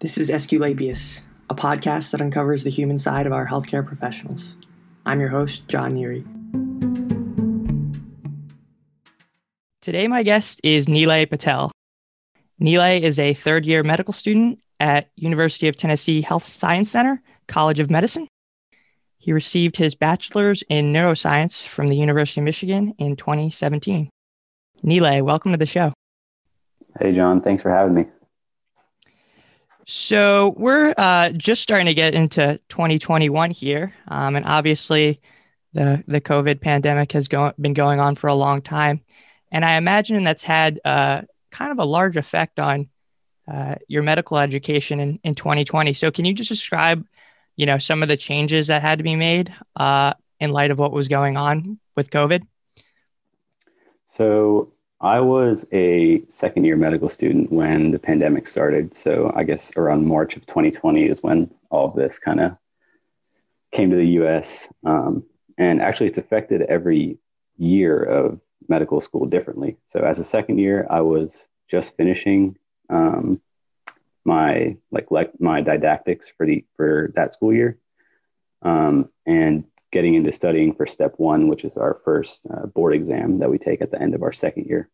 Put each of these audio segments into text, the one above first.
This is Esculapius, a podcast that uncovers the human side of our healthcare professionals. I'm your host, John Neary. Today, my guest is Nilay Patel. Nilay is a third year medical student at University of Tennessee Health Science Center, College of Medicine. He received his bachelor's in neuroscience from the University of Michigan in 2017. Nilay, welcome to the show. Hey, John. Thanks for having me. So we're uh, just starting to get into 2021 here, um, and obviously, the the COVID pandemic has go- been going on for a long time, and I imagine that's had uh, kind of a large effect on uh, your medical education in, in 2020. So can you just describe, you know, some of the changes that had to be made uh, in light of what was going on with COVID? So I was a second year medical student when the pandemic started. So I guess around March of 2020 is when all of this kind of came to the US. Um, and actually, it's affected every year of medical school differently. So as a second year, I was just finishing um, my like like my didactics for the for that school year, um, and getting into studying for step one, which is our first uh, board exam that we take at the end of our second year.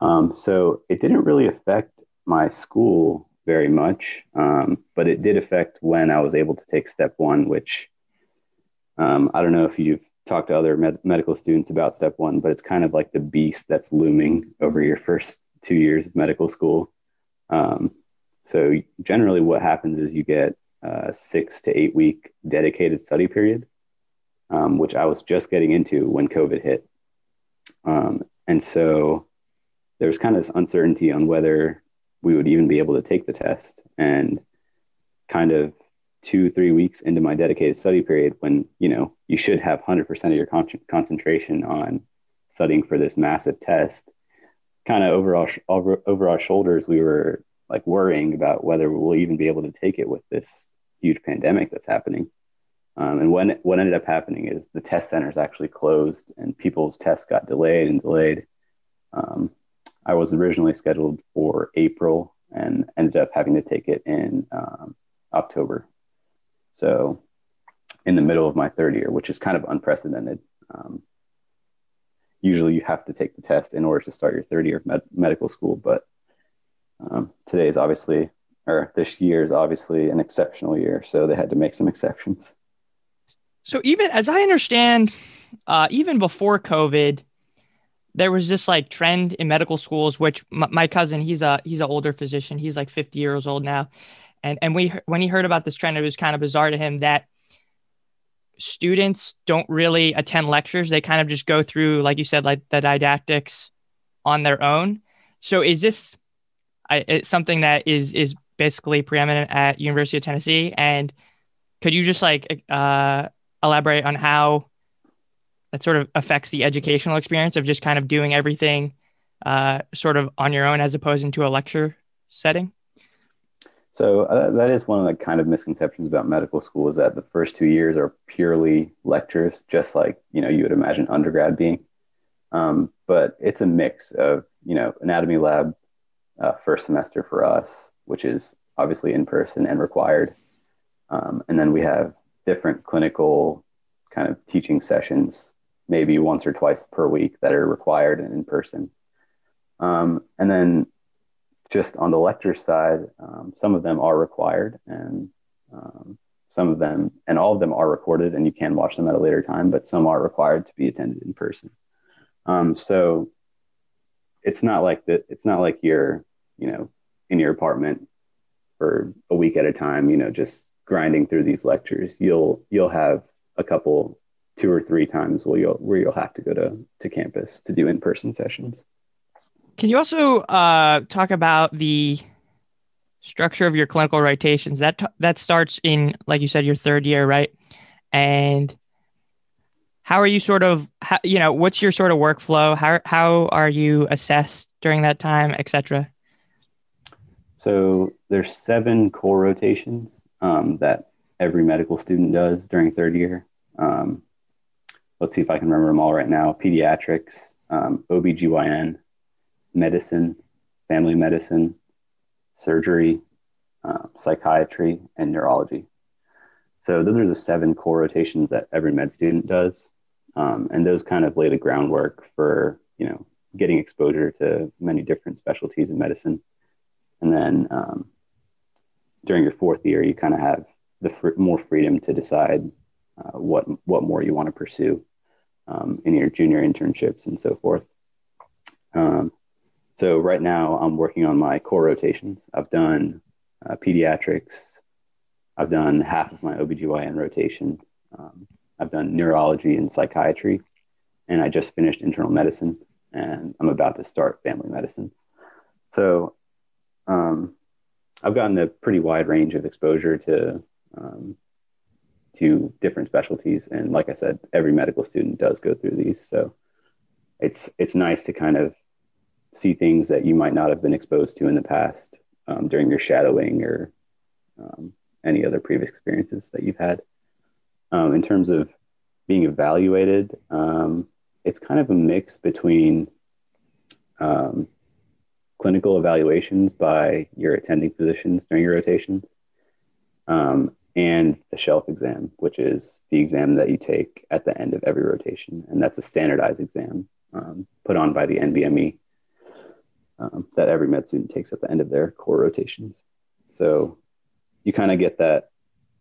Um, so it didn't really affect my school very much, um, but it did affect when I was able to take step one, which um, I don't know if you've talked to other med- medical students about step one, but it's kind of like the beast that's looming over your first two years of medical school. Um, so generally, what happens is you get uh, six to eight week dedicated study period, um, which I was just getting into when COVID hit. Um, and so there was kind of this uncertainty on whether we would even be able to take the test. And kind of two, three weeks into my dedicated study period, when you know you should have 100% of your con- concentration on studying for this massive test, kind of over our, over, over our shoulders, we were like worrying about whether we'll even be able to take it with this huge pandemic that's happening. Um, and when what ended up happening is the test centers actually closed and people's tests got delayed and delayed. Um, I was originally scheduled for April and ended up having to take it in um, October. So, in the middle of my third year, which is kind of unprecedented. Um, usually, you have to take the test in order to start your third year of med- medical school, but um, today is obviously, or this year is obviously an exceptional year, so they had to make some exceptions. So even as I understand, uh, even before COVID, there was this like trend in medical schools, which my, cousin, he's a he's an older physician, he's like 50 years old now, and and we when he heard about this trend, it was kind of bizarre to him that students don't really attend lectures; they kind of just go through, like you said, like the didactics on their own. So is this I, something that is is basically preeminent at University of Tennessee. And could you just like uh, elaborate on how that sort of affects the educational experience of just kind of doing everything uh, sort of on your own as opposed into a lecture setting? So uh, that is one of the kind of misconceptions about medical school is that the first two years are purely lectures, just like you know you would imagine undergrad being. Um, but it's a mix of you know anatomy lab, uh, first semester for us, which is obviously in person and required. Um, and then we have different clinical kind of teaching sessions, maybe once or twice per week that are required and in person. Um, and then just on the lecture side, um, some of them are required and um, some of them, and all of them are recorded and you can watch them at a later time, but some are required to be attended in person. Um, so it's not like that. It's not like you're, you know, in your apartment for a week at a time, you know, just grinding through these lectures. You'll you'll have a couple, two or three times where you'll where you'll have to go to to campus to do in person sessions. Can you also uh, talk about the structure of your clinical rotations? That t- that starts in, like you said, your third year, right? And how are you sort of how, you know what's your sort of workflow how how are you assessed during that time etc so there's seven core rotations um, that every medical student does during third year um, let's see if i can remember them all right now pediatrics um, obgyn medicine family medicine surgery uh, psychiatry, and neurology. So those are the seven core rotations that every med student does, um, and those kind of lay the groundwork for you know getting exposure to many different specialties in medicine. And then um, during your fourth year, you kind of have the fr- more freedom to decide uh, what what more you want to pursue um, in your junior internships and so forth. Um, so right now, I'm working on my core rotations. I've done uh, pediatrics. I've done half of my OBGYN rotation. Um, I've done neurology and psychiatry, and I just finished internal medicine, and I'm about to start family medicine. So um, I've gotten a pretty wide range of exposure to um, to different specialties. And like I said, every medical student does go through these. So it's it's nice to kind of see things that you might not have been exposed to in the past um, during your shadowing or um, any other previous experiences that you've had. Um, in terms of being evaluated, um, it's kind of a mix between um, clinical evaluations by your attending physicians during your rotations um, and the shelf exam, which is the exam that you take at the end of every rotation. And that's a standardized exam um, put on by the NBME um, that every med student takes at the end of their core rotations. So you kind of get that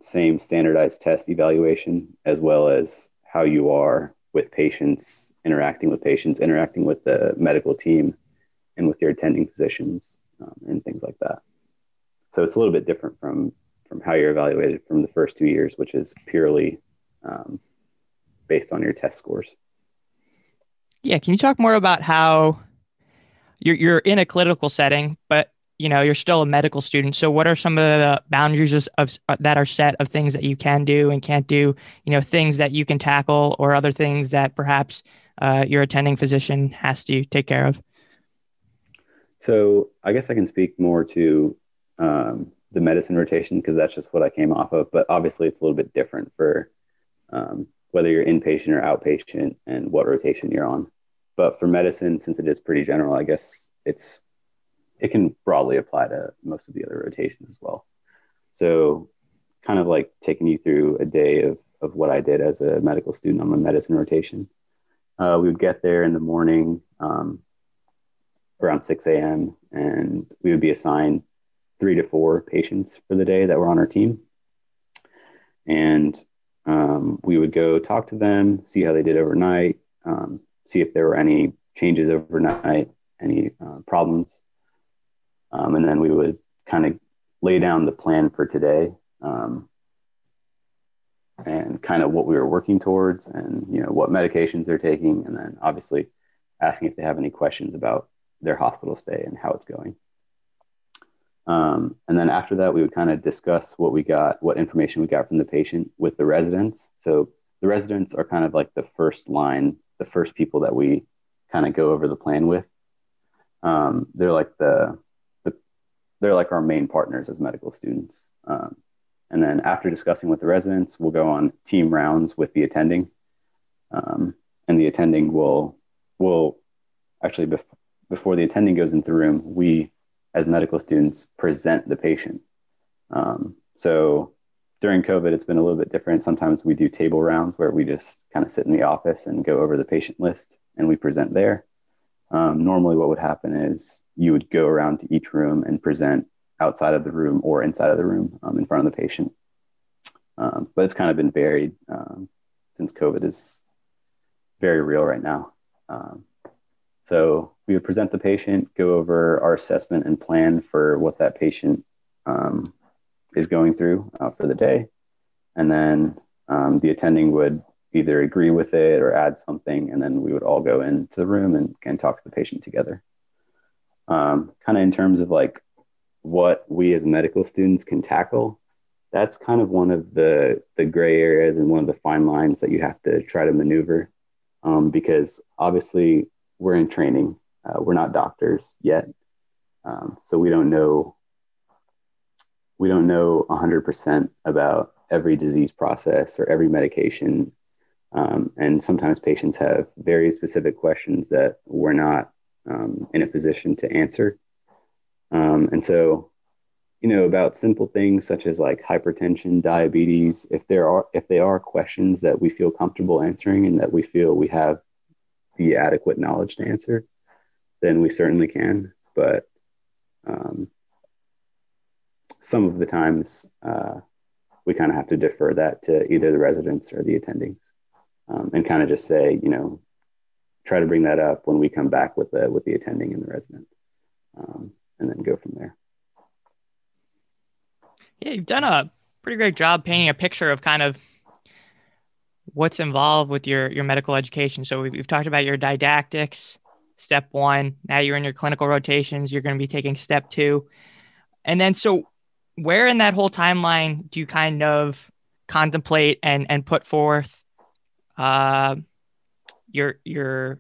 same standardized test evaluation as well as how you are with patients, interacting with patients, interacting with the medical team, and with your attending physicians um, and things like that. So it's a little bit different from from how you're evaluated from the first two years, which is purely um, based on your test scores. Yeah, can you talk more about how you're you're in a clinical setting, but you know you're still a medical student. So what are some of the boundaries of, uh, that are set of things that you can do and can't do? You know, things that you can tackle, or other things that perhaps uh, your attending physician has to take care of. So I guess I can speak more to um, the medicine rotation because that's just what I came off of. But obviously, it's a little bit different for um, whether you're inpatient or outpatient and what rotation you're on. But for medicine, since it is pretty general, I guess it's it can broadly apply to most of the other rotations as well. So, kind of like taking you through a day of of what I did as a medical student on my medicine rotation. Uh, we would get there in the morning um, around 6 a.m. and we would be assigned three to four patients for the day that were on our team. And um, we would go talk to them, see how they did overnight, um, see if there were any changes overnight, any uh, problems. Um, and then we would kind of lay down the plan for today um, and kind of what we were working towards and, you know, what medications they're taking. And then obviously asking if they have any questions about their hospital stay and how it's going. Um, and then after that, we would kind of discuss what we got, what information we got from the patient with the residents. So the residents are kind of like the first line, the first people that we kind of go over the plan with. Um, they're like the, the, they're like our main partners as medical students. Um, and then after discussing with the residents, we'll go on team rounds with the attending. Um, and the attending will will actually bef- before the attending goes into the room, we as medical students present the patient. Um, so during COVID, it's been a little bit different. Sometimes we do table rounds where we just kind of sit in the office and go over the patient list and we present there. Um, normally, what would happen is you would go around to each room and present outside of the room or inside of the room um, in front of the patient. Um, but it's kind of been varied um, since COVID is very real right now. Um, so we would present the patient, go over our assessment and plan for what that patient um, is going through uh, for the day. And then um, the attending would either agree with it or add something. And then we would all go into the room and, and talk to the patient together. Um, kind of in terms of like what we as medical students can tackle, that's kind of one of the, the gray areas and one of the fine lines that you have to try to maneuver. Um, because obviously we're in training uh, we're not doctors yet, um, so we don't know we don't know 100% about every disease process or every medication. Um, and sometimes patients have very specific questions that we're not um, in a position to answer. Um, and so you know, about simple things such as like hypertension, diabetes, if there are if they are questions that we feel comfortable answering and that we feel we have the adequate knowledge to answer, then we certainly can. But um, some of the times uh, we kind of have to defer that to either the residents or the attendings um, and kind of just say, you know, try to bring that up when we come back with the with the attending and the resident, um, and then go from there. Yeah, you've done a pretty great job painting a picture of kind of what's involved with your your medical education. So we've, we've talked about your didactics, step one. Now you're in your clinical rotations. You're going to be taking step two, and then so where in that whole timeline do you kind of contemplate and and put forth uh, your your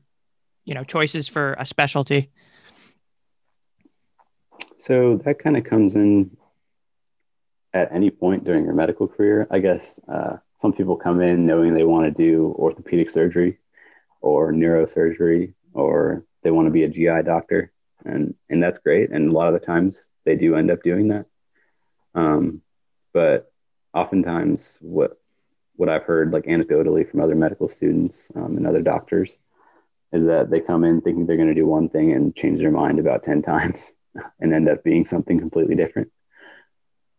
you know choices for a specialty? So that kind of comes in at any point during your medical career. I guess uh, some people come in knowing they want to do orthopedic surgery or neurosurgery or they want to be a GI doctor. And, and that's great. And a lot of the times they do end up doing that. Um, but oftentimes what, what I've heard like anecdotally from other medical students um, and other doctors is that they come in thinking they're going to do one thing and change their mind about 10 times and end up being something completely different.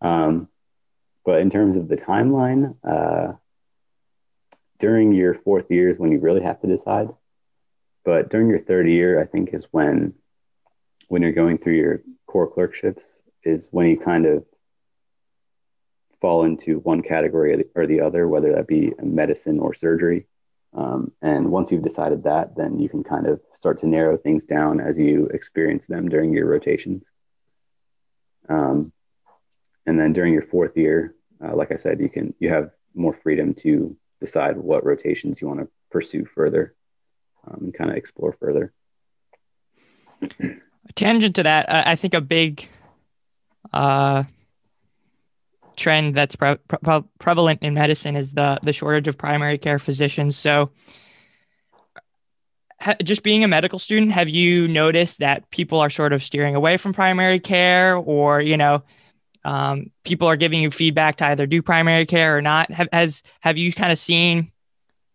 Um, but in terms of the timeline, uh, during your fourth years when you really have to decide. But during your third year, I think is when, when you're going through your core clerkships, is when you kind of fall into one category or the other, whether that be medicine or surgery. Um, and once you've decided that, then you can kind of start to narrow things down as you experience them during your rotations. Um, and then during your fourth year, uh, like I said, you can you have more freedom to decide what rotations you want to pursue further um, and kind of explore further. Tangent to that, I think a big uh, trend that's pre- pre- prevalent in medicine is the the shortage of primary care physicians. So, ha- just being a medical student, have you noticed that people are sort of steering away from primary care, or you know, um, people are giving you feedback to either do primary care or not. Have has have you kind of seen,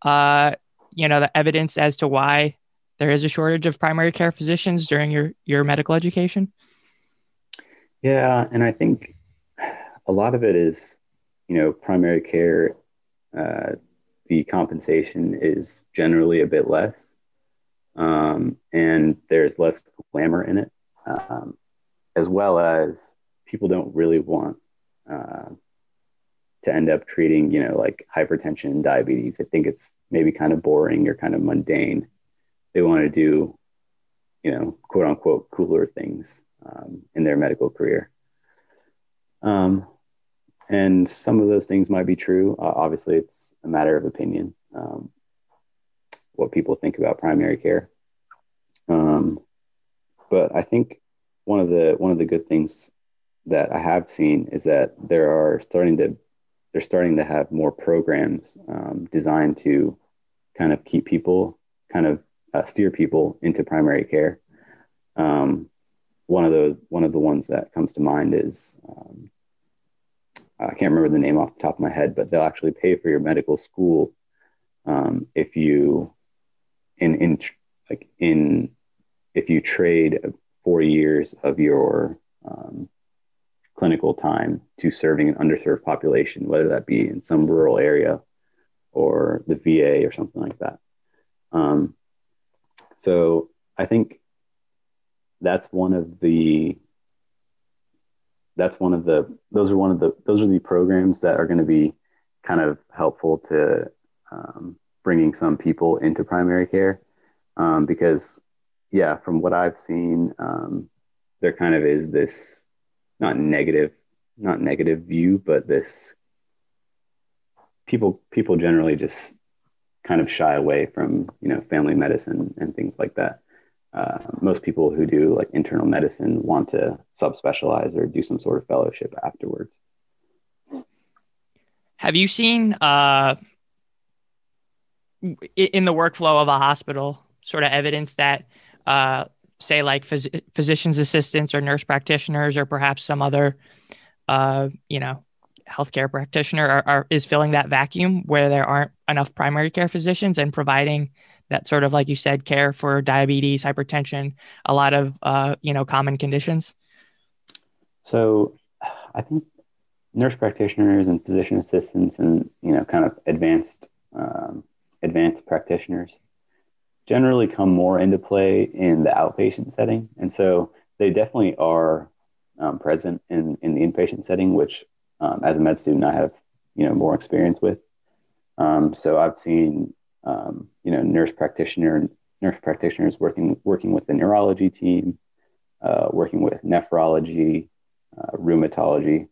uh, you know, the evidence as to why there is a shortage of primary care physicians during your your medical education? Yeah, and I think a lot of it is, you know, primary care. Uh, the compensation is generally a bit less, um, and there's less glamour in it, um, as well as people don't really want uh, to end up treating, you know, like hypertension and diabetes. I think it's maybe kind of boring or kind of mundane. They want to do, you know, quote unquote, cooler things um, in their medical career. Um, and some of those things might be true. Uh, obviously, it's a matter of opinion, um, what people think about primary care. Um, but I think one of the one of the good things that I have seen is that there are starting to they're starting to have more programs um, designed to kind of keep people kind of uh, steer people into primary care. Um, one of the one of the ones that comes to mind is um, I can't remember the name off the top of my head, but they'll actually pay for your medical school um, if you in in like in if you trade four years of your um, clinical time to serving an underserved population, whether that be in some rural area or the VA or something like that. Um, so I think that's one of the that's one of the those are one of the those are the programs that are going to be kind of helpful to um, bringing some people into primary care um, because yeah from what i've seen um, there kind of is this not negative, not negative view, but this people people generally just kind of shy away from you know family medicine and things like that. Uh, most people who do like internal medicine want to subspecialize or do some sort of fellowship afterwards. Have you seen uh, in the workflow of a hospital sort of evidence that uh, say like phys- physician's assistants or nurse practitioners or perhaps some other uh, you know healthcare practitioner are, are, is filling that vacuum where there aren't enough primary care physicians and providing that sort of like you said care for diabetes hypertension a lot of uh, you know common conditions? So i think nurse practitioners and physician assistants and you know kind of advanced um, advanced practitioners generally come more into play in the outpatient setting. And so they definitely are um, present in, in the inpatient setting which um, as a med student i have you know more experience with. Um, so i've seen um, you know nurse practitioner nurse practitioners working working with the neurology team uh, working with nephrology uh, rheumatology.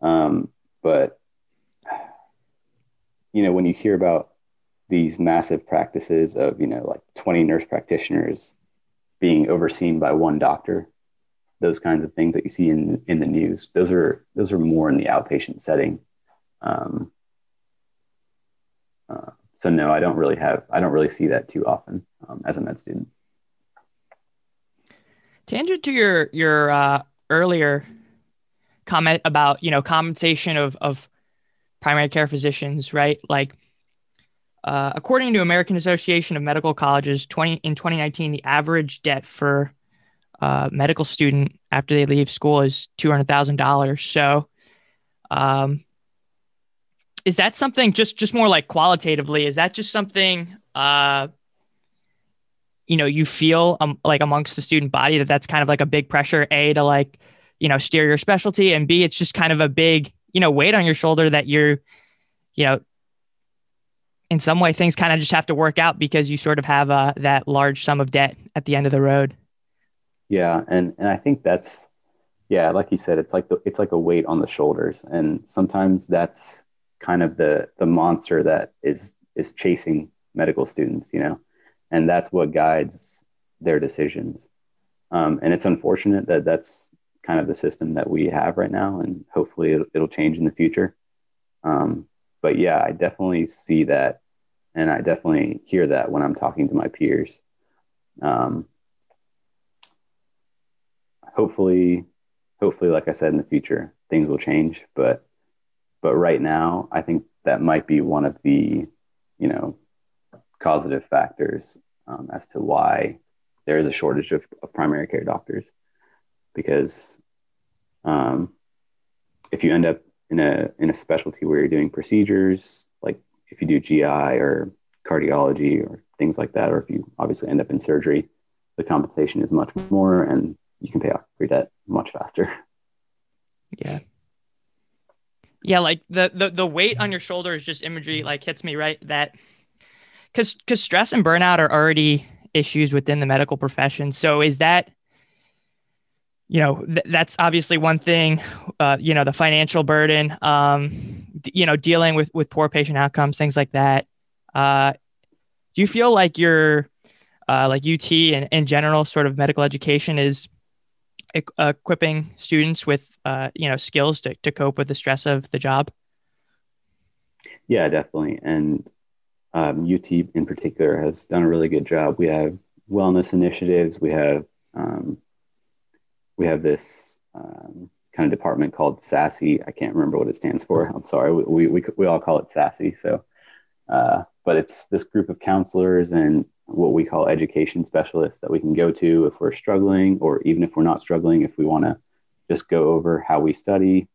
Um, but you know, when you hear about these massive practices of you know like 20 nurse practitioners being overseen by one doctor, those kinds of things that you see in in the news, those are those are more in the outpatient setting. Um, uh, so no, I don't really have I don't really see that too often um, as a med student. Tangent to your your uh, earlier comment about you know compensation of of primary care physicians, right? Like, uh, according to American Association of Medical Colleges, twenty in 2019, the average debt for a uh, medical student after they leave school is two hundred thousand dollars. So, um, is that something just just more like qualitatively? Is that just something? Uh, you know, you feel um, like amongst the student body that that's kind of like a big pressure. A to like you know, steer your specialty, and B, it's just kind of a big, you know, weight on your shoulder that you're, you know, in some way things kind of just have to work out because you sort of have uh, that large sum of debt at the end of the road. Yeah, and and I think that's yeah, like you said, it's like the, it's like a weight on the shoulders, and sometimes that's kind of the the monster that is is chasing medical students, you know, and that's what guides their decisions. Um, and it's unfortunate that that's kind of the system that we have right now, and hopefully it'll, it'll change in the future. Um, but yeah, I definitely see that, and I definitely hear that when I'm talking to my peers. Um, hopefully, hopefully, like I said, in the future things will change. But but right now, I think that might be one of the you know causative factors um, as to why there is a shortage of, of primary care doctors because um, if you end up in a in a specialty where you're doing procedures, like if you do GI or cardiology or things like that, or if you obviously end up in surgery, the compensation is much more, and you can pay off your debt much faster. Yeah. Yeah, like the the the weight on your shoulder is just imagery like hits me right that cuz cuz stress and burnout are already issues within the medical profession. So is that you know th- that's obviously one thing uh, you know the financial burden um, d- you know dealing with with poor patient outcomes things like that. Uh, do you feel like your uh, like ut and in general sort of medical education is e- equipping students with uh, you know skills to, to cope with the stress of the job? Yeah definitely. And um, ut in particular has done a really good job. We have wellness initiatives. We have um, we have this um, kind of department called SASSY. I can't remember what it stands for. I'm sorry. We, we, we all call it SASSY. So, uh, but it's this group of counselors and what we call education specialists that we can go to if we're struggling, or even if we're not struggling, if we want to just go over how we study,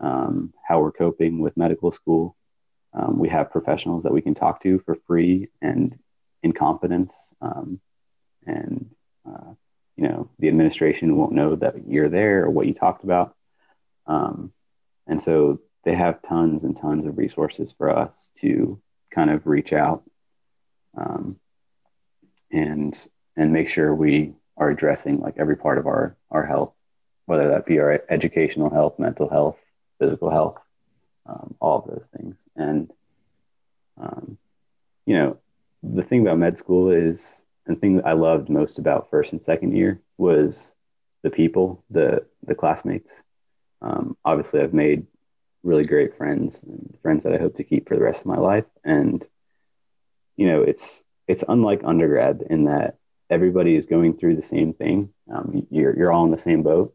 um, how we're coping with medical school. Um, we have professionals that we can talk to for free and in confidence. Um, and uh, you know the administration won't know that you're there or what you talked about. Um, and so they have tons and tons of resources for us to kind of reach out um, and and make sure we are addressing like every part of our our health whether that be our educational health mental health physical health um, all of those things. And um, you know the thing about med school is and thing that I loved most about first and second year was the people, the the classmates. Um, obviously, I've made really great friends and friends that I hope to keep for the rest of my life. And you know, it's it's unlike undergrad in that everybody is going through the same thing. Um, you're you're all in the same boat,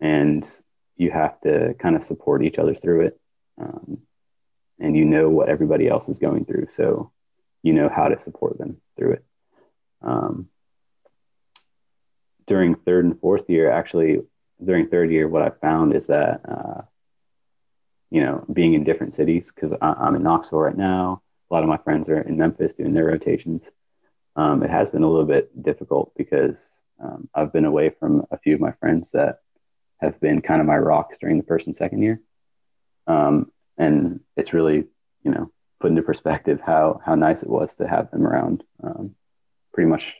and you have to kind of support each other through it. Um, and you know what everybody else is going through, so you know how to support them through it. Um, during third and fourth year, actually, during third year, what I found is that uh, you know being in different cities because I'm in Knoxville right now. A lot of my friends are in Memphis doing their rotations um, it has been a little bit difficult because um, I've been away from a few of my friends that have been kind of my rocks during the first and second year. Um, and it's really, you know, put into perspective how, how nice it was to have them around um, pretty much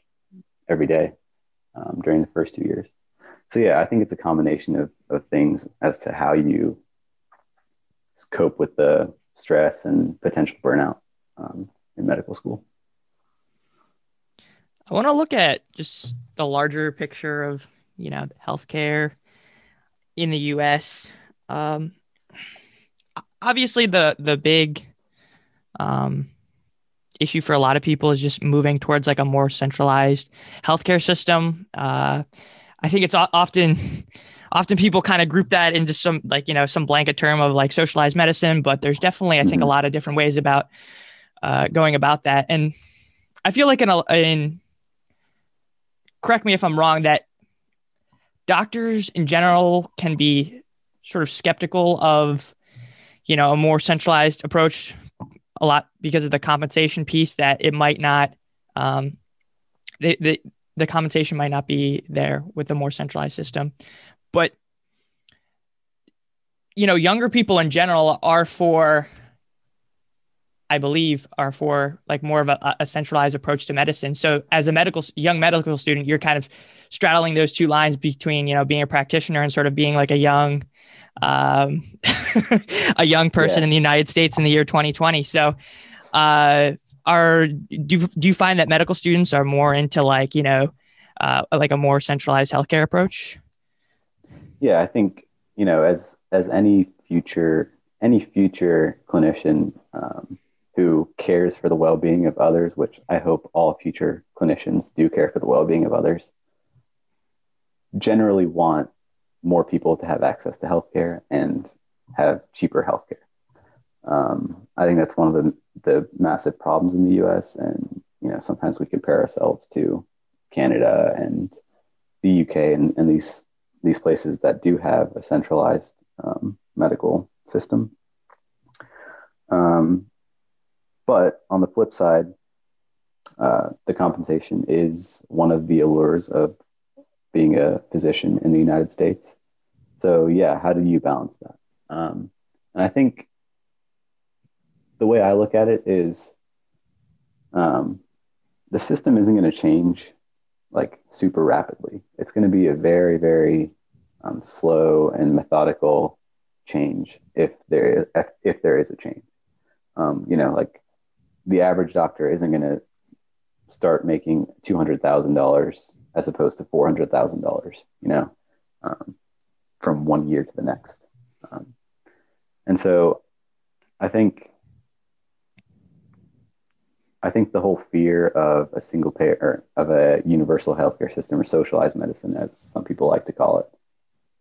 every day um, during the first two years. So yeah, I think it's a combination of, of things as to how you cope with the stress and potential burnout um, in medical school. I want to look at just the larger picture of, you know, healthcare in the U.S. Um, obviously, the the big um, issue for a lot of people is just moving towards like a more centralized healthcare system. Uh, I think it's often often people kind of group that into some like you know some blanket term of like socialized medicine, but there's definitely I think a mm-hmm. lot of different ways about uh, going about that, and I feel like in a, in correct me if I'm wrong, that doctors in general can be sort of skeptical of, you know, a more centralized approach a lot because of the compensation piece that it might not, um, the, the, the compensation might not be there with a more centralized system. But, you know, younger people in general are for I believe, are for like more of a, a, centralized approach to medicine. So as a medical young medical student, you're kind of straddling those two lines between you know being a practitioner and sort of being like a young um, a young person yeah. in the United States in the year 2020. So uh, are do do you find that medical students are more into like you know uh, like a more centralized healthcare approach? Yeah, I think you know as as any future any future clinician. Um, who cares for the well-being of others, which I hope all future clinicians do care for the well-being of others, generally want more people to have access to healthcare and have cheaper healthcare. Um, I think that's one of the, the massive problems in the U.S. And you know, sometimes we compare ourselves to Canada and the UK and, and these these places that do have a centralized um, medical system. Um, but on the flip side, uh, the compensation is one of the allures of being a physician in the United States. So, yeah, how do you balance that? Um, and I think the way I look at it is um, the system isn't going to change like super rapidly. It's going to be a very, very um, slow and methodical change if there if, if there is a change. Um, you know, like the average doctor isn't going to start making two hundred thousand dollars as opposed to four hundred thousand dollars. You know, um, from one year to the next. Um, and so, I think I think the whole fear of a single payer of a universal healthcare system or socialized medicine, as some people like to call it,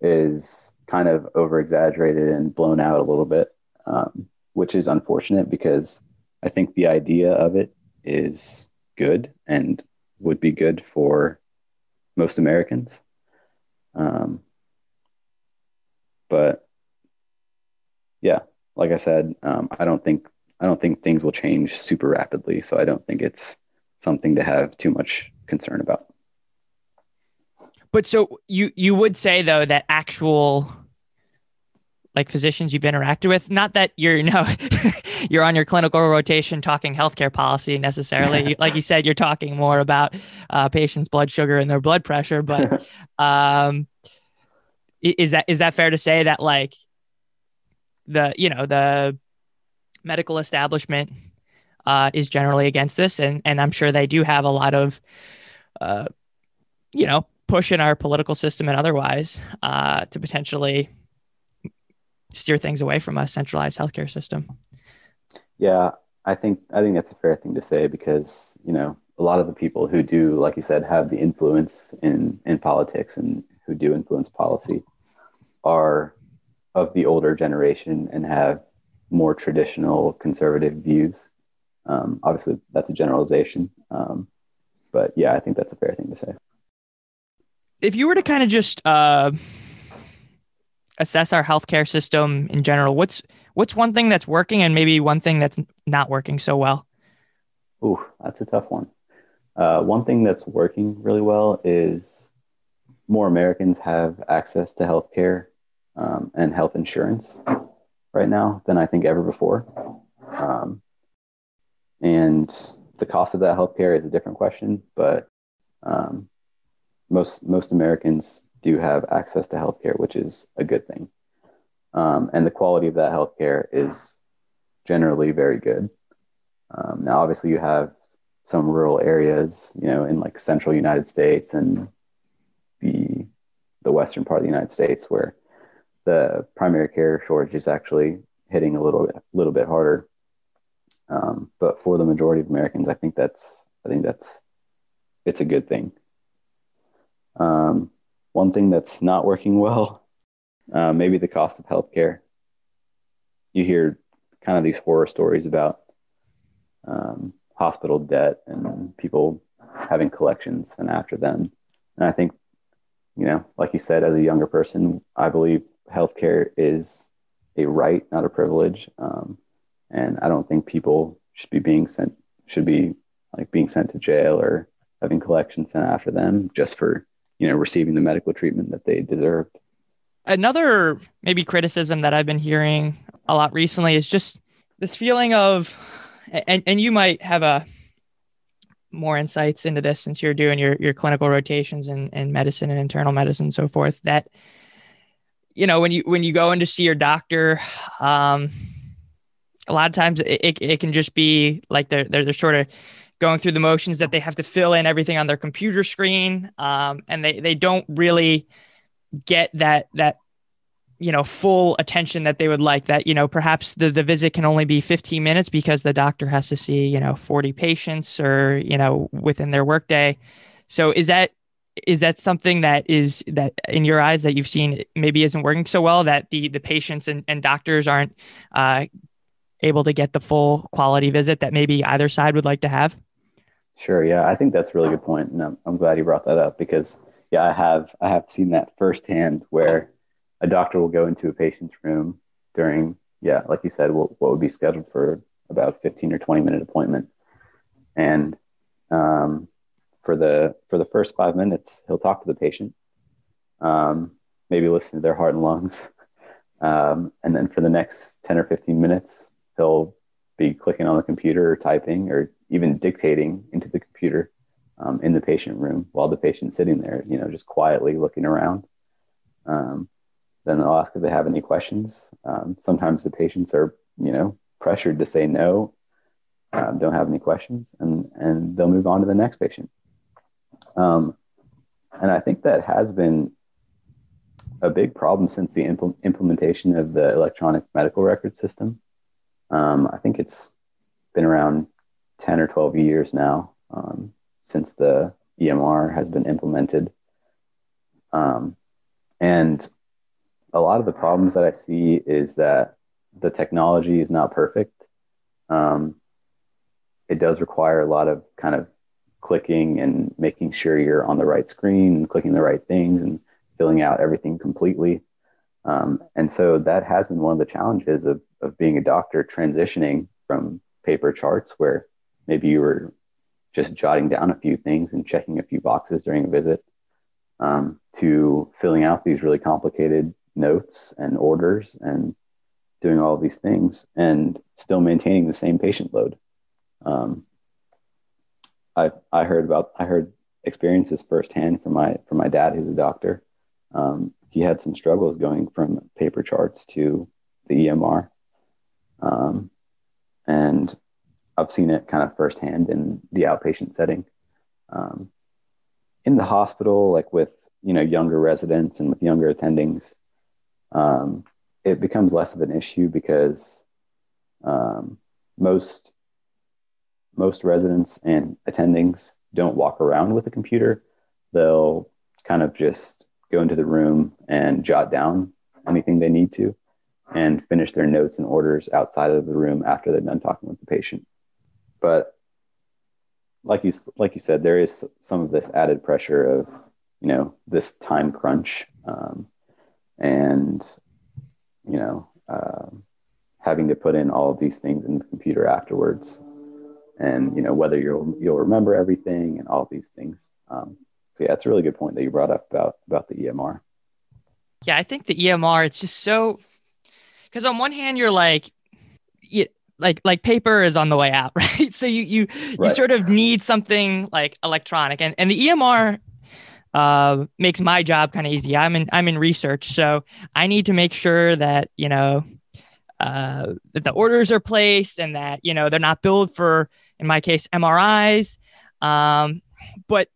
is kind of over exaggerated and blown out a little bit, um, which is unfortunate because I think the idea of it is good and would be good for most Americans. Um, but yeah, like I said, um, I don't think I don't think things will change super rapidly. So I don't think it's something to have too much concern about. But so you you would say though that actual like physicians you've interacted with. Not that you're you know you're on your clinical rotation talking healthcare policy necessarily. Like you said you're talking more about uh, patients blood sugar and their blood pressure but um, is that is that fair to say that like the you know the medical establishment uh, is generally against this? And and i'm sure they do have a lot of uh, you know push in our political system and otherwise uh, to potentially steer things away from a centralized healthcare system. Yeah, I think I think that's a fair thing to say because you know a lot of the people who do, like you said, have the influence in in politics and who do influence policy are of the older generation and have more traditional conservative views. Um, obviously, that's a generalization, um, but yeah, I think that's a fair thing to say. If you were to kind of just uh, assess our healthcare system in general, what's what's one thing that's working and maybe one thing that's not working so well? Ooh, that's a tough one. Uh, one thing that's working really well is more Americans have access to healthcare um, and health insurance right now than I think ever before. Um, and the cost of that healthcare is a different question, but um, most most Americans do have access to healthcare, which is a good thing. Um, and the quality of that healthcare is generally very good. Um, now, obviously, you have some rural areas, you know, in like central United States and the the western part of the United States where the primary care shortage is actually hitting a little a little bit harder. Um, but for the majority of Americans, I think that's I think that's it's a good thing. Um, one thing that's not working well, uh, maybe the cost of healthcare. You hear kind of these horror stories about um, hospital debt and people having collections and after them. And I think, you know, like you said, as a younger person, I believe healthcare is a right, not a privilege. Um, and I don't think people should be being sent, should be like being sent to jail or having collections sent after them just for, you know, receiving the medical treatment that they deserved. Another maybe criticism that I've been hearing a lot recently is just this feeling of, and, and you might have a more insights into this since you're doing your, your clinical rotations in, in medicine and internal medicine and so forth that you know when you when you go in to see your doctor um a lot of times it, it, it can just be like they're, they're, they're sort of going through the motions that they have to fill in everything on their computer screen um, and they, they don't really get that that you know full attention that they would like that you know perhaps the, the visit can only be 15 minutes because the doctor has to see you know 40 patients or you know within their workday. So is that is that something that is that in your eyes that you've seen maybe isn't working so well that the the patients and, and doctors aren't uh, able to get the full quality visit that maybe either side would like to have sure yeah i think that's a really good point and I'm, I'm glad you brought that up because yeah i have i have seen that firsthand where a doctor will go into a patient's room during yeah like you said what, what would be scheduled for about 15 or 20 minute appointment. And um, for the for the first five minutes he'll talk to the patient um, maybe listen to their heart and lungs um, and then for the next 10 or 15 minutes he'll be clicking on the computer or typing or even dictating into the computer um, in the patient room while the patient's sitting there you know just quietly looking around. Um, then they'll ask if they have any questions. Um, sometimes the patients are you know pressured to say no um, don't have any questions and and they'll move on to the next patient. Um, and I think that has been a big problem since the impl- implementation of the electronic medical record system. Um, I think it's been around 10 or 12 years now um, since the EMR has been implemented. Um, and a lot of the problems that I see is that the technology is not perfect. Um, it does require a lot of kind of clicking and making sure you're on the right screen and clicking the right things and filling out everything completely. Um, and so that has been one of the challenges of, of being a doctor transitioning from paper charts where maybe you were just jotting down a few things and checking a few boxes during a visit um, to filling out these really complicated notes and orders and doing all these things and still maintaining the same patient load. Um, I I heard about I heard experiences firsthand from my from my dad who's a doctor. Um, he had some struggles going from paper charts to the EMR, um, and I've seen it kind of firsthand in the outpatient setting. Um, in the hospital, like with you know younger residents and with younger attendings, um, it becomes less of an issue because um, most most residents and attendings don't walk around with a computer. They'll kind of just go into the room and jot down anything they need to and finish their notes and orders outside of the room after they're done talking with the patient. But like you like you said, there is some of this added pressure of you know this time crunch um, and you know uh, having to put in all of these things in the computer afterwards, and you know whether you'll you'll remember everything and all these things. Um, so yeah, it's a really good point that you brought up about about the EMR. Yeah, I think the EMR it's just so because on one hand you're like you, like like paper is on the way out, right? So you you right. you sort of need something like electronic, and and the EMR uh, makes my job kind of easy. I'm in I'm in research, so I need to make sure that you know uh, that the orders are placed and that you know they're not billed for, in my case, MRIs. Um, but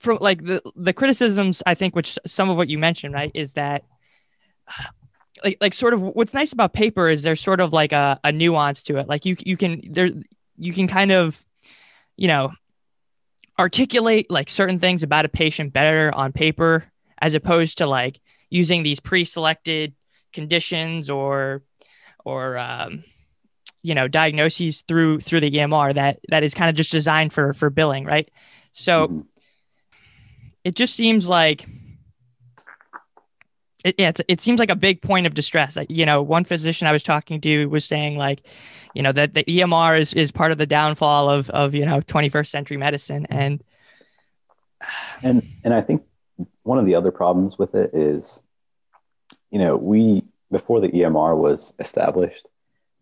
from like the the criticisms, I think, which some of what you mentioned, right, is that like like sort of what's nice about paper is there's sort of like a, a nuance to it. Like you you can there you can kind of you know articulate like certain things about a patient better on paper as opposed to like using these pre-selected conditions or or um, you know diagnoses through through the EMR that that is kind of just designed for for billing, right? So mm-hmm. it just seems like it, yeah, it seems like a big point of distress. You know, one physician I was talking to was saying like, you know, that the EMR is, is part of the downfall of, of, you know, 21st century medicine. And, and, and I think one of the other problems with it is, you know, we, before the EMR was established,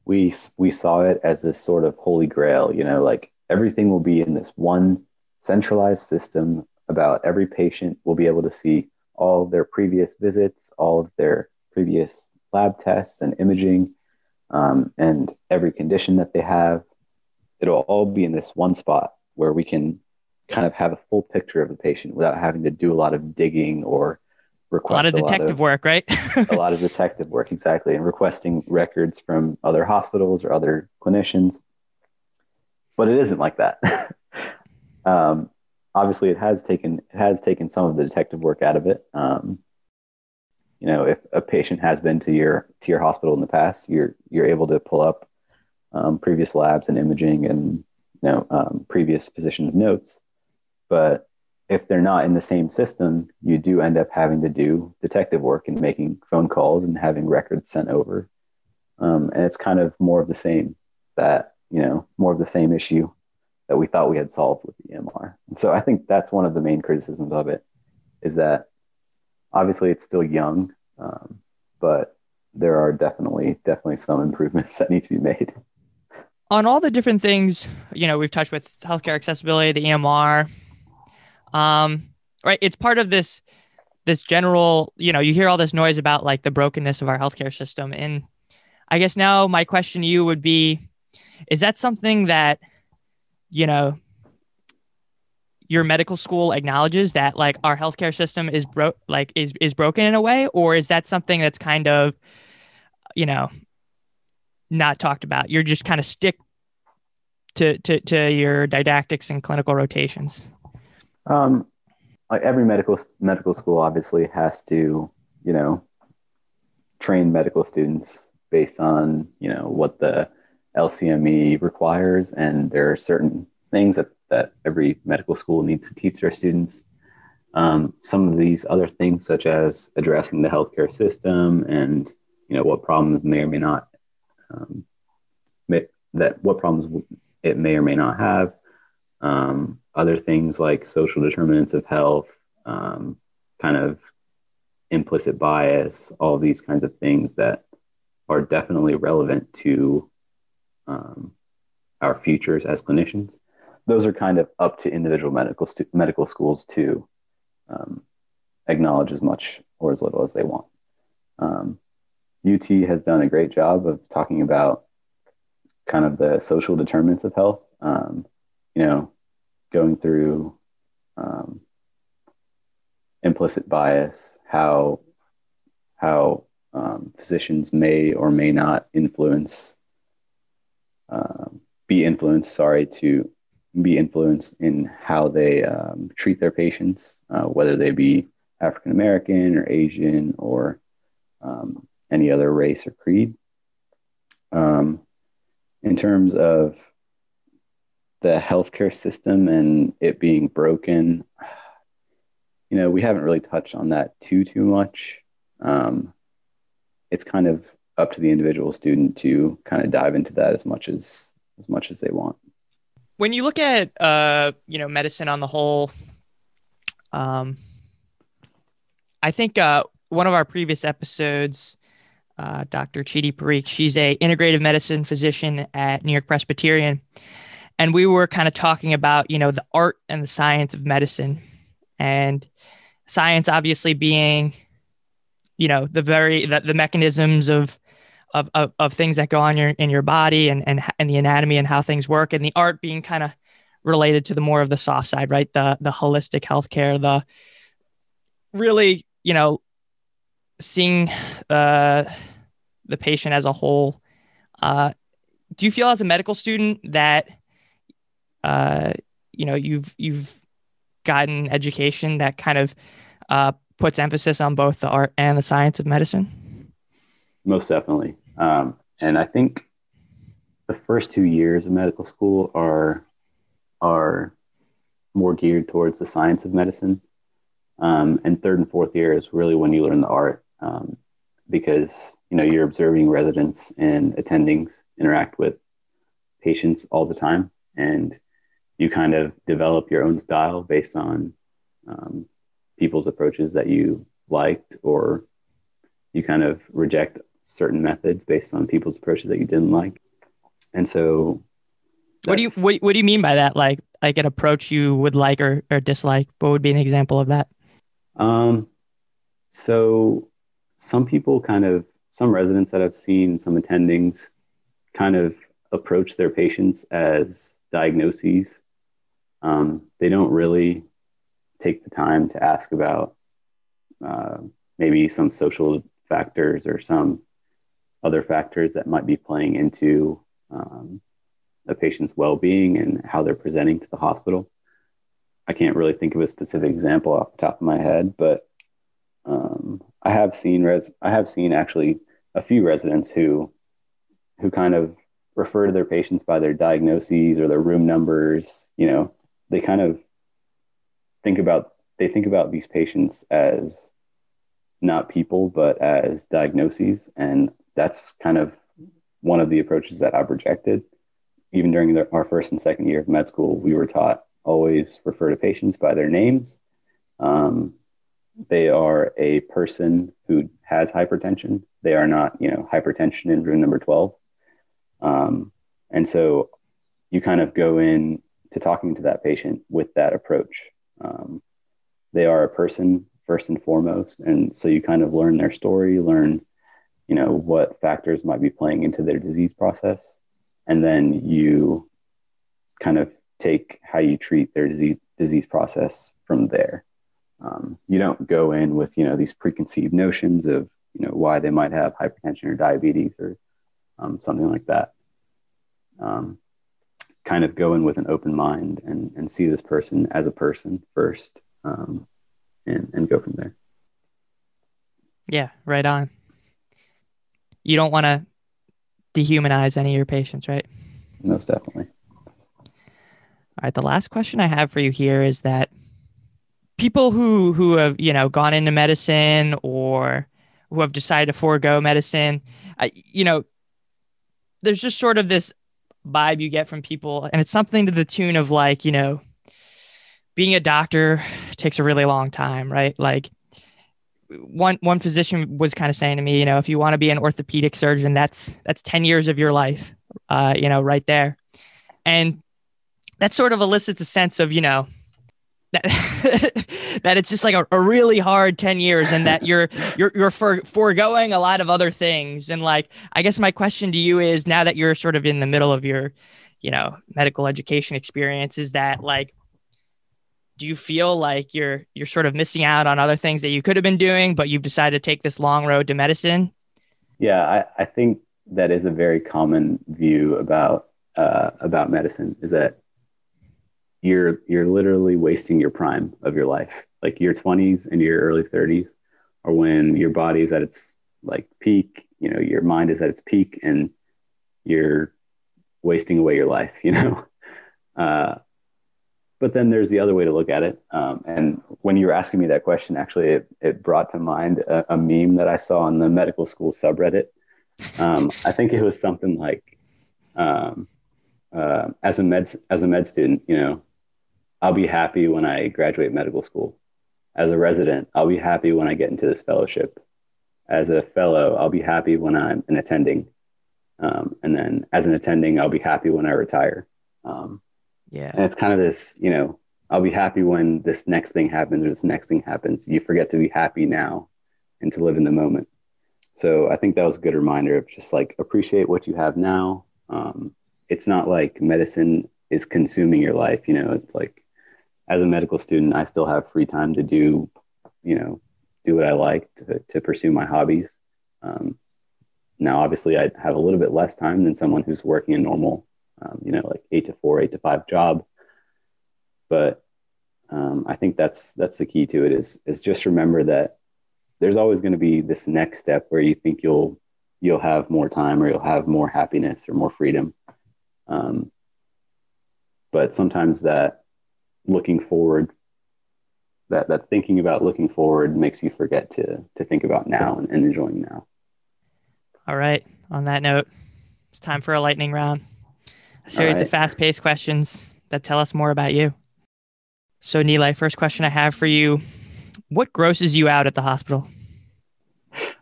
we, we saw it as this sort of holy grail, you know, like everything will be in this one centralized system about every patient will be able to see all of their previous visits, all of their previous lab tests and imaging, um, and every condition that they have. It'll all be in this one spot where we can kind of have a full picture of the patient without having to do a lot of digging or request a lot of a detective lot of, work, right? a lot of detective work, exactly, and requesting records from other hospitals or other clinicians. But it isn't like that. um, obviously it has taken it has taken some of the detective work out of it. Um, you know, if a patient has been to your to your hospital in the past, you're you're able to pull up um, previous labs and imaging and you know um, previous physicians' notes. But if they're not in the same system, you do end up having to do detective work and making phone calls and having records sent over. Um, and it's kind of more of the same that you know more of the same issue that we thought we had solved with EMR. And so I think that's one of the main criticisms of it is that obviously it's still young, um, but there are definitely definitely some improvements that need to be made. On all the different things, you know, we've touched with healthcare accessibility, the EMR, um, right? It's part of this this general, you know, you hear all this noise about like the brokenness of our healthcare system, and I guess now my question to you would be, is that something that you know, your medical school acknowledges that like our healthcare system is broke like is is broken in a way or is that something that's kind of you know not talked about? You're just kind of stick to to, to your didactics and clinical rotations. Um every medical medical school obviously has to you know train medical students based on you know what the LCME requires, and there are certain things that, that every medical school needs to teach their students. Um, some of these other things, such as addressing the healthcare system and you know what problems may or may not um, may, that what problems it may or may not have. Um, other things like social determinants of health, um, kind of implicit bias, all these kinds of things that are definitely relevant to um, our futures as clinicians. Those are kind of up to individual medical stu- medical schools to um, acknowledge as much or as little as they want. Um, UT has done a great job of talking about kind of the social determinants of health. Um, you know, going through um, implicit bias, how how um, physicians may or may not influence um, be influenced, sorry, to be influenced in how they um, treat their patients, uh, whether they be African American or Asian or um, any other race or creed. Um, in terms of the healthcare system and it being broken, you know, we haven't really touched on that too too much. Um, it's kind of up to the individual student to kind of dive into that as much as as much as they want. When you look at uh, you know medicine on the whole, um, I think uh, one of our previous episodes, uh, Dr. Chidi Parikh, she's a integrative medicine physician at New York Presbyterian, and we were kind of talking about you know the art and the science of medicine, and science obviously being you know the very the, the mechanisms of of, of, of things that go on your in your body and, and and the anatomy and how things work and the art being kind of related to the more of the soft side right? The the holistic healthcare the really you know seeing uh, the patient as a whole. Uh, do you feel as a medical student that uh, you know you've you've gotten education that kind of uh, puts emphasis on both the art and the science of medicine? Most definitely um, and I think the first two years of medical school are are more geared towards the science of medicine. Um, and third and fourth year is really when you learn the art, um, because you know you're observing residents and attendings interact with patients all the time, and you kind of develop your own style based on um, people's approaches that you liked, or you kind of reject certain methods based on people's approaches that you didn't like. And so what do you what, what do you mean by that? Like like an approach you would like or, or dislike? What would be an example of that? Um so some people kind of some residents that I've seen, some attendings kind of approach their patients as diagnoses. Um, they don't really take the time to ask about uh, maybe some social factors or some other factors that might be playing into um, a patient's well-being and how they're presenting to the hospital. I can't really think of a specific example off the top of my head, but um, I have seen res I have seen actually a few residents who who kind of refer to their patients by their diagnoses or their room numbers. You know, they kind of think about they think about these patients as not people but as diagnoses and that's kind of one of the approaches that I've rejected. Even during the, our first and second year of med school, we were taught always refer to patients by their names. Um, they are a person who has hypertension. They are not, you know, hypertension in room number 12. Um, and so you kind of go in to talking to that patient with that approach. Um, they are a person first and foremost. And so you kind of learn their story, learn you know what factors might be playing into their disease process. And then you kind of take how you treat their disease disease process from there. Um, you don't go in with you know these preconceived notions of you know why they might have hypertension or diabetes or um, something like that. Um, kind of go in with an open mind and, and see this person as a person first um, and, and go from there. Yeah right on you don't want to dehumanize any of your patients, right? Most definitely. All right. The last question I have for you here is that people who who have you know gone into medicine or who have decided to forego medicine, I, you know, there's just sort of this vibe you get from people, and it's something to the tune of like, you know, being a doctor takes a really long time, right? Like one one physician was kind of saying to me, you know, if you want to be an orthopedic surgeon, that's that's 10 years of your life, uh, you know, right there. And that sort of elicits a sense of, you know, that, that it's just like a, a, really hard 10 years and that you're you're you're for, foregoing a lot of other things. And like I guess my question to you is now that you're sort of in the middle of your, you know, medical education experience, is that like do you feel like you're you're sort of missing out on other things that you could have been doing but you've decided to take this long road to medicine yeah i, I think that is a very common view about uh, about medicine is that you're you're literally wasting your prime of your life. Like your 20s and your early 30s are when your body is at its like peak, you know, your mind is at its peak and you're wasting away your life, you know. Uh, but then there's the other way to look at it. Um, and when you were asking me that question, actually, it, it brought to mind a, a meme that I saw on the medical school subreddit. Um, I think it was something like, um, uh, as a med as a med student, you know, I'll be happy when I graduate medical school. As a resident, I'll be happy when I get into this fellowship. As a fellow, I'll be happy when I'm an attending. Um, and then as an attending, I'll be happy when I retire. Um, yeah. And it's kind of this, you know, I'll be happy when this next thing happens or this next thing happens. You forget to be happy now and to live in the moment. So I think that was a good reminder of just like appreciate what you have now. Um, it's not like medicine is consuming your life. You know, it's like as a medical student, I still have free time to do, you know, do what I like to, to pursue my hobbies. Um, now, obviously, I have a little bit less time than someone who's working a normal, um, you know, like eight to four, eight to five job. But um, I think that's that's the key to it is is just remember that there's always going to be this next step where you think you'll you'll have more time or you'll have more happiness or more freedom. Um, but sometimes that looking forward that that thinking about looking forward makes you forget to to think about now and, and enjoying now all right on that note it's time for a lightning round a series right. of fast-paced questions that tell us more about you. So Nilay, first question i have for you. What grosses you out at the hospital?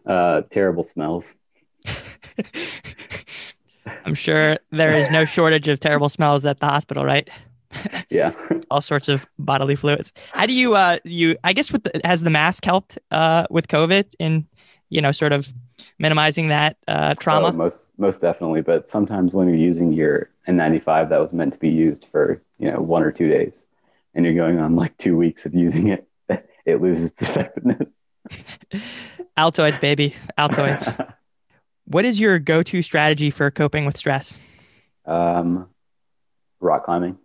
Uh, terrible smells. I'm sure there is no shortage of terrible smells at the hospital right? Yeah. All sorts of bodily fluids. How do you uh you i guess with the, has the mask helped uh with covid in you know sort of minimizing that uh trauma? oh, most most definitely. But sometimes when you're using your n95 that was meant to be used for you know one or two days and you're going on like two weeks of using it it loses its effectiveness. Altoids baby. Altoids. What is your go-to strategy for coping with stress? Um rock climbing.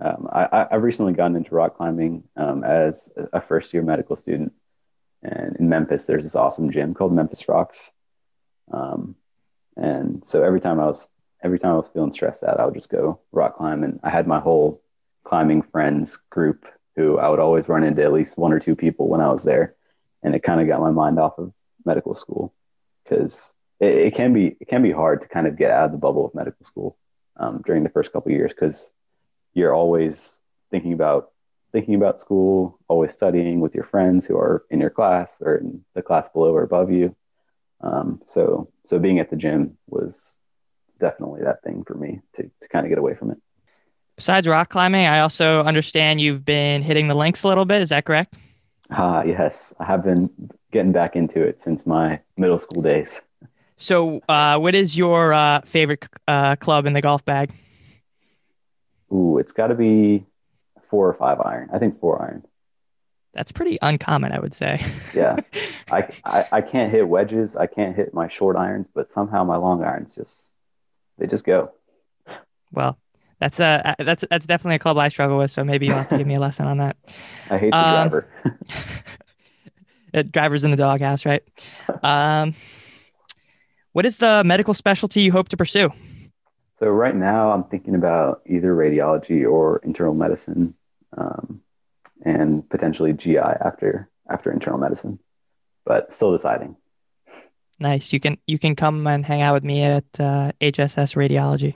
Um, I, have recently gotten into rock climbing um, as a first year medical student. And in Memphis, there's this awesome gym called Memphis Rox. Um, and so every time I was every time I was feeling stressed out, I would just go rock climb. And I had my whole climbing friends group who I would always run into at least one or two people when I was there. And it kind of got my mind off of medical school because it, it, can be it can be hard to kind of get out of the bubble of medical school um, during the first couple years because you're always thinking about thinking about school, always studying with your friends who are in your class or in the class below or above you. Um, so so being at the gym was definitely that thing for me to to kind of get away from it. Besides rock climbing, I also understand you've been hitting the links a little bit. Is that correct? Ah, yes. I have been getting back into it since my middle school days. So, uh, what is your uh, favorite uh, club in the golf bag? Ooh, it's got to be four or five iron. I think four iron. That's pretty uncommon, I would say. yeah, I, I I can't hit wedges. I can't hit my short irons, but somehow my long irons just they just go. Well, that's a that's that's definitely a club I struggle with. So maybe you'll have to give me a lesson on that. I hate the um, driver. driver's in the doghouse, right? Um, what is the medical specialty you hope to pursue? So right now, I'm thinking about either radiology or internal medicine, um, and potentially GI after after internal medicine, but still deciding. Nice. You can you can come and hang out with me at uh, HSS Radiology.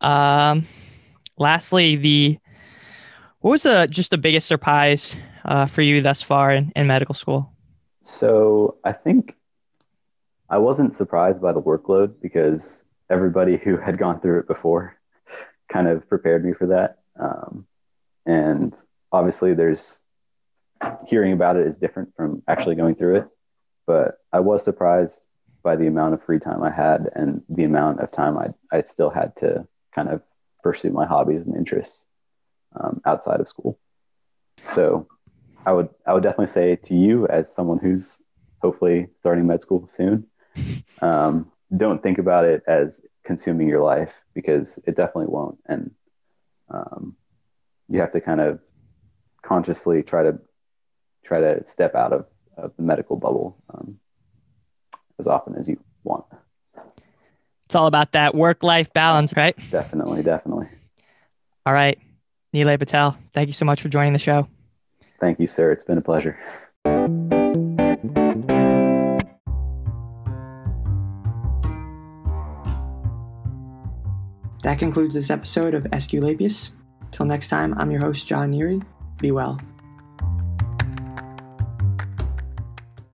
Um, lastly, the what was the just the biggest surprise uh, for you thus far in, in medical school? So I think I wasn't surprised by the workload because everybody who had gone through it before kind of prepared me for that. Um, and obviously, there's hearing about it is different from actually going through it. But I was surprised by the amount of free time I had and the amount of time I, I still had to kind of pursue my hobbies and interests um, outside of school. So I would I would definitely say to you as someone who's hopefully starting med school soon, um, don't think about it as consuming your life because it definitely won't. And um, you have to kind of consciously try to try to step out of, of the medical bubble um, as often as you want. It's all about that work life balance, right? Definitely, definitely. All right. Nilay Patel, thank you so much for joining the show. Thank you, sir. It's been a pleasure. That concludes this episode of Esculapius. Till next time, I'm your host, John Neary. Be well.